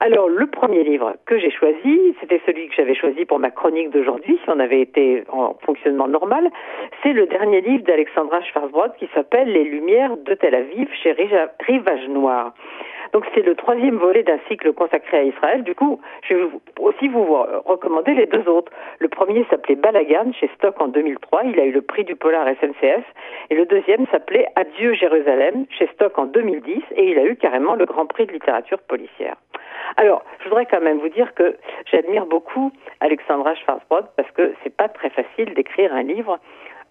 Alors, le premier livre que j'ai choisi, c'était celui que j'avais choisi pour ma chronique d'aujourd'hui, si on avait été en fonctionnement normal. C'est le dernier livre d'Alexandra Schwarzbrod qui s'appelle Les Lumières de Tel Aviv chez Rivage Noir. Donc c'est le troisième volet d'un cycle consacré à Israël. Du coup, je vais aussi vous recommander les deux autres. Le premier s'appelait Balagan chez Stock en 2003. Il a eu le prix du Polar SNCF. Et le deuxième s'appelait Adieu Jérusalem chez Stock en 2010. Et il a eu carrément le Grand Prix de littérature policière. Alors, je voudrais quand même vous dire que j'admire beaucoup Alexandra Schwarzbrod parce que c'est pas très facile d'écrire un livre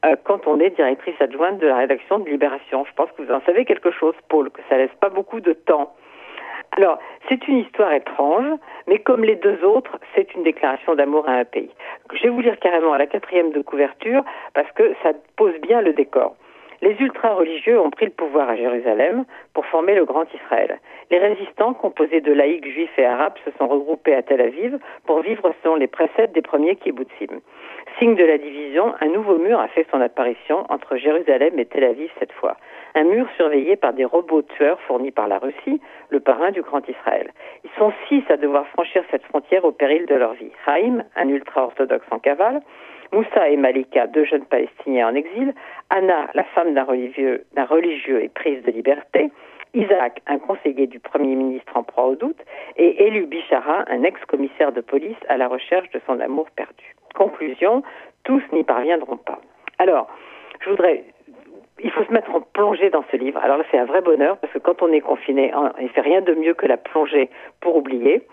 euh, quand on est directrice adjointe de la rédaction de Libération. Je pense que vous en savez quelque chose, Paul, que ça laisse pas beaucoup de temps. Alors, c'est une histoire étrange, mais comme les deux autres, c'est une déclaration d'amour à un pays. Je vais vous lire carrément à la quatrième de couverture parce que ça pose bien le décor. Les ultra-religieux ont pris le pouvoir à Jérusalem pour former le Grand Israël. Les résistants, composés de laïcs juifs et arabes, se sont regroupés à Tel Aviv pour vivre selon les préceptes des premiers kibbutzim. Signe de la division, un nouveau mur a fait son apparition entre Jérusalem et Tel Aviv cette fois un mur surveillé par des robots tueurs fournis par la Russie, le parrain du Grand Israël. Ils sont six à devoir franchir cette frontière au péril de leur vie. Haïm, un ultra-orthodoxe en cavale, Moussa et Malika, deux jeunes Palestiniens en exil, Anna, la femme d'un religieux, et prise de liberté, Isaac, un conseiller du Premier ministre en proie au doute, et Élu Bichara, un ex-commissaire de police à la recherche de son amour perdu. Conclusion, tous n'y parviendront pas. Alors, je voudrais il faut se mettre en plongée dans ce livre. Alors là, c'est un vrai bonheur parce que quand on est confiné, il fait rien de mieux que la plongée pour oublier.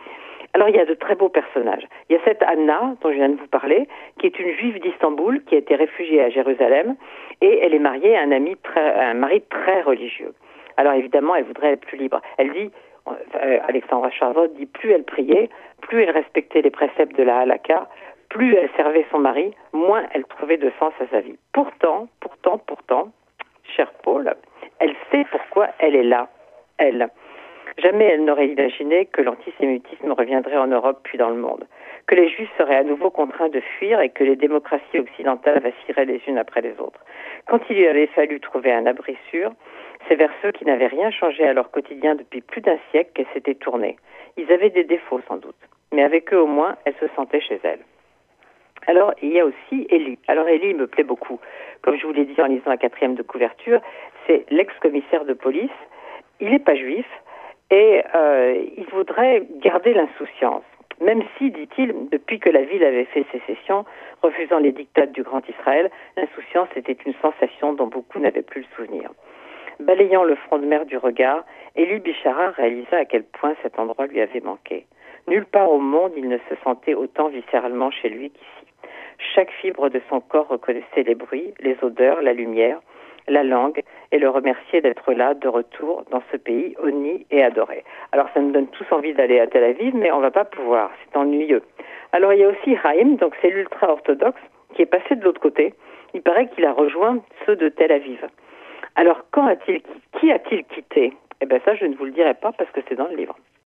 Alors il y a de très beaux personnages. Il y a cette Anna dont je viens de vous parler, qui est une juive d'Istanbul qui a été réfugiée à Jérusalem et elle est mariée à un ami très, un mari très religieux. Alors évidemment, elle voudrait être plus libre. Elle dit, euh, Alexandra Charvot dit, plus elle priait, plus elle respectait les préceptes de la halakha, plus elle servait son mari, moins elle trouvait de sens à sa vie. Pourtant, pourtant, pourtant, cher Paul, elle sait pourquoi elle est là, elle. Jamais elle n'aurait imaginé que l'antisémitisme reviendrait en Europe puis dans le monde, que les Juifs seraient à nouveau contraints de fuir et que les démocraties occidentales vacilleraient les unes après les autres. Quand il lui avait fallu trouver un abri sûr, c'est vers ceux qui n'avaient rien changé à leur quotidien depuis plus d'un siècle qu'elle s'était tournée. Ils avaient des défauts sans doute, mais avec eux au moins, elle se sentait chez elle. Alors, il y a aussi Élie. Alors, Élie me plaît beaucoup. Comme je vous l'ai dit en lisant la quatrième de couverture, c'est l'ex-commissaire de police. Il n'est pas juif et euh, il voudrait garder l'insouciance. Même si, dit-il, depuis que la ville avait fait sécession, refusant les dictats du Grand Israël, l'insouciance était une sensation dont beaucoup n'avaient plus le souvenir. Balayant le front de mer du regard, Élie Bichara réalisa à quel point cet endroit lui avait manqué. Nulle part au monde il ne se sentait autant viscéralement chez lui qu'ici. Chaque fibre de son corps reconnaissait les bruits, les odeurs, la lumière, la langue, et le remerciait d'être là, de retour, dans ce pays honni et adoré. Alors ça nous donne tous envie d'aller à Tel Aviv, mais on va pas pouvoir, c'est ennuyeux. Alors il y a aussi Haïm, donc c'est l'ultra-orthodoxe, qui est passé de l'autre côté. Il paraît qu'il a rejoint ceux de Tel Aviv. Alors quand a-t-il, qui a-t-il quitté? Eh bien ça, je ne vous le dirai pas parce que c'est dans le livre.